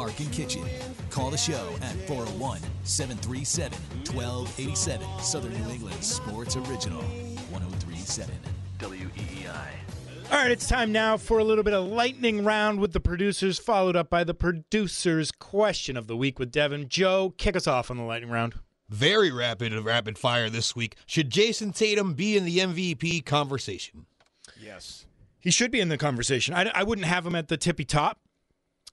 Mark and Kichen. Call the show at 401 737 1287. Southern New England Sports Original 1037 WEEI. All right, it's time now for a little bit of lightning round with the producers, followed up by the producers' question of the week with Devin. Joe, kick us off on the lightning round. Very rapid, rapid fire this week. Should Jayson Tatum be in the MVP conversation? Yes. He should be in the conversation. I, I wouldn't have him at the tippy top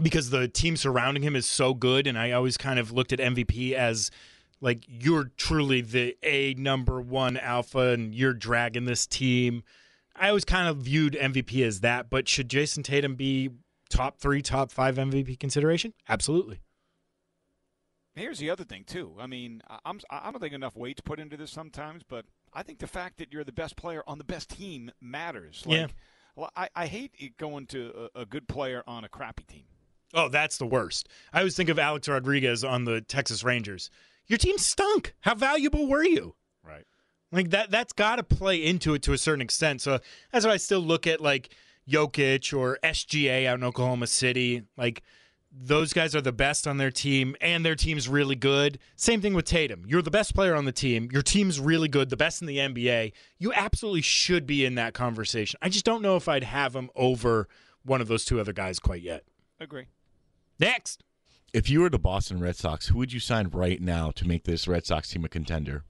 because the team surrounding him is so good. And I always kind of looked at MVP as like you're truly the A number one alpha and you're dragging this team. I always kind of viewed MVP as that. But should Jayson Tatum be top three, top five MVP consideration? Absolutely. Here's the other thing too. I mean, I'm I don't think enough weight's put into this sometimes, but I think the fact that you're the best player on the best team matters. Like, yeah. Well, I, I hate going to a, a good player on a crappy team. Oh, that's the worst. I always think of Alex Rodriguez on the Texas Rangers. Your team stunk. How valuable were you? Right. Like that that's got to play into it to a certain extent. So that's why I still look at like Jokic or SGA out in Oklahoma City. Like those guys are the best on their team and their team's really good. Same thing with Tatum. You're the best player on the team. Your team's really good, the best in the NBA. You absolutely should be in that conversation. I just don't know if I'd have him over one of those two other guys quite yet. Agree. Next. If you were the Boston Red Sox, who would you sign right now to make this Red Sox team a contender?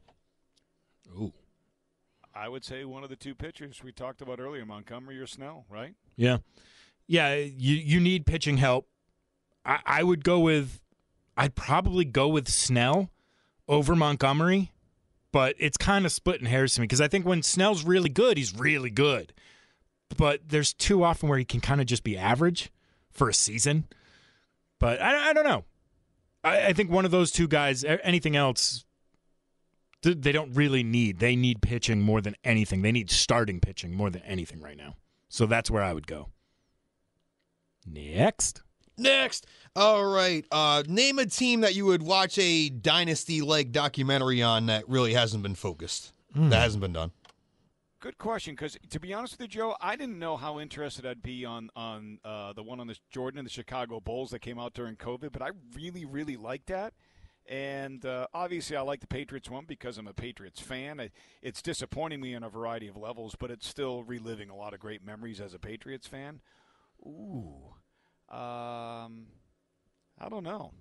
Ooh. I would say one of the two pitchers we talked about earlier, Montgomery or Snell, right? Yeah. Yeah, you you need pitching help I, I would go with I'd probably go with Snell over Montgomery, but it's kind of splitting hairs to me because I think when Snell's really good, he's really good. But there's too often where he can kind of just be average for a season. But I, I don't know. I, I think one of those two guys, anything else, they don't really need. They need pitching more than anything. They need starting pitching more than anything right now. So that's where I would go. Next. Next. All right. Uh, name a team that you would watch a dynasty like documentary on that really hasn't been focused. Mm. That hasn't been done. Good question, because to be honest with you, Joe, I didn't know how interested I'd be on on uh, the one on the Jordan and the Chicago Bulls that came out during COVID, but I really, really liked that. And uh, obviously, I like the Patriots one because I'm a Patriots fan. It's disappointing me on a variety of levels, but it's still reliving a lot of great memories as a Patriots fan. Ooh. Um, I don't know.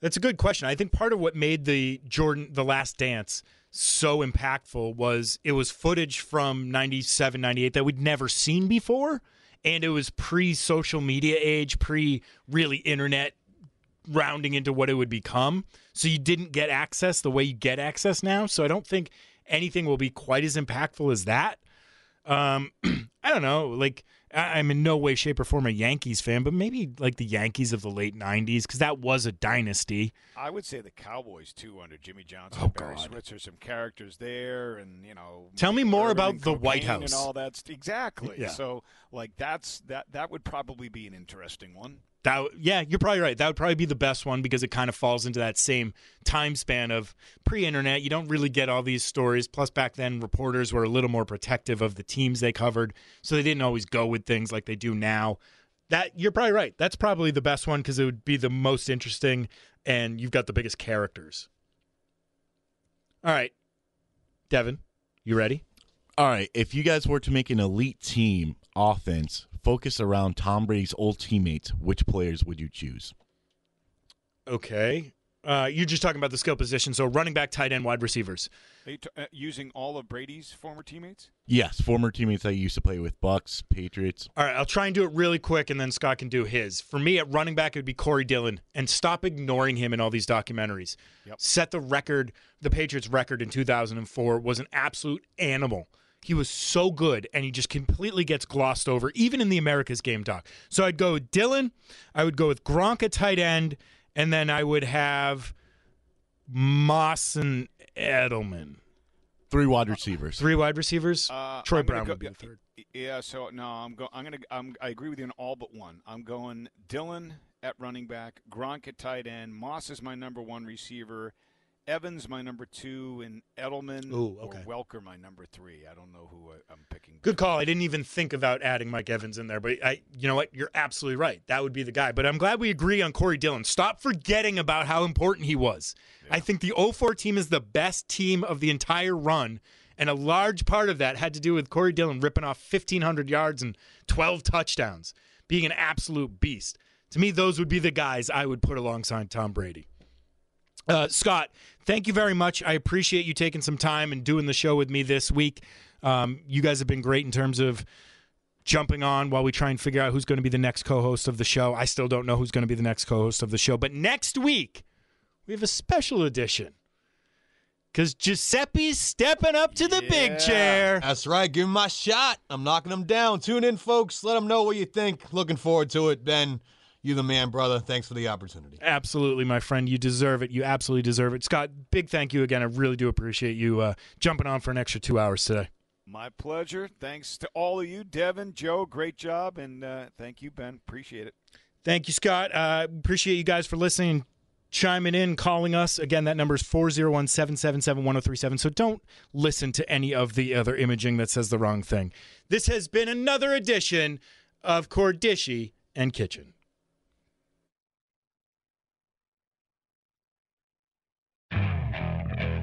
That's a good question. I think part of what made the Jordan The Last Dance so impactful was it was footage from 97 98 that we'd never seen before and it was pre social media age, pre really internet rounding into what it would become. So you didn't get access the way you get access now. So I don't think anything will be quite as impactful as that. Um, I don't know, like I'm in no way, shape, or form a Yankees fan, but maybe like the Yankees of the late '90s because that was a dynasty. I would say the Cowboys too under Jimmy Johnson, oh, Barry God. Switzer, some characters there, and you know. Tell me more about the White House and all that. Exactly. Yeah. So, like, that's that. That would probably be an interesting one. That yeah, you're probably right. That would probably be the best one because it kind of falls into that same time span of pre-internet. You don't really get all these stories. Plus, back then, reporters were a little more protective of the teams they covered, so they didn't always go with things like they do now. That you're probably right. That's probably the best one because it would be the most interesting, and you've got the biggest characters. All right, Devin, you ready? All right. If you guys were to make an elite team offense focus around Tom Brady's old teammates, which players would you choose? Okay. Uh, you're just talking about the skill position. So running back, tight end, wide receivers. Are you t- uh, using all of Brady's former teammates? Yes, former teammates I used to play with Bucks, Patriots. All right, I'll try and do it really quick, and then Scott can do his. For me, at running back, it would be Corey Dillon, and stop ignoring him in all these documentaries. Yep. Set the record, the Patriots' record in 2004 was an absolute animal. He was so good, and he just completely gets glossed over, even in the America's Game Doc. So I'd go with Dillon. I would go with Gronk at tight end, and then I would have Moss and Edelman. Three wide receivers. Three wide receivers. Uh, Troy I'm Brown go- would be the third. Yeah, so no, I'm going. I'm gonna. I'm, I agree with you on all but one. I'm going Dillon at running back, Gronk at tight end, Moss is my number one receiver, Evans my number two, and Edelman Ooh, okay. or Welker my number three. I don't know who I, I'm picking. Good call. I didn't even think about adding Mike Evans in there, but I, you know what? You're absolutely right. That would be the guy. But I'm glad we agree on Corey Dillon. Stop forgetting about how important he was. I think the 04 team is the best team of the entire run, and a large part of that had to do with Corey Dillon ripping off 1,500 yards and 12 touchdowns, being an absolute beast. To me, those would be the guys I would put alongside Tom Brady. Uh, Scott, thank you very much. I appreciate you taking some time and doing the show with me this week. Um, you guys have been great in terms of jumping on while we try and figure out who's going to be the next co-host of the show. I still don't know who's going to be the next co-host of the show, but next week we have a special edition because Giuseppe's stepping up to the big chair. That's right. Give him my shot. I'm knocking him down. Tune in, folks. Let them know what you think. Looking forward to it. Ben, you the man, brother. Thanks for the opportunity. Absolutely, my friend. You deserve it. You absolutely deserve it. Scott, big thank you again. I really do appreciate you uh, jumping on for an extra two hours today. My pleasure. Thanks to all of you, Devin, Joe. Great job, and uh, thank you, Ben. Appreciate it. Thank you, Scott. Uh, appreciate you guys for listening, chiming in, calling us. Again, that number is 401 777 1037. So don't listen to any of the other imaging that says the wrong thing. This has been another edition of Cordischi and Kichen.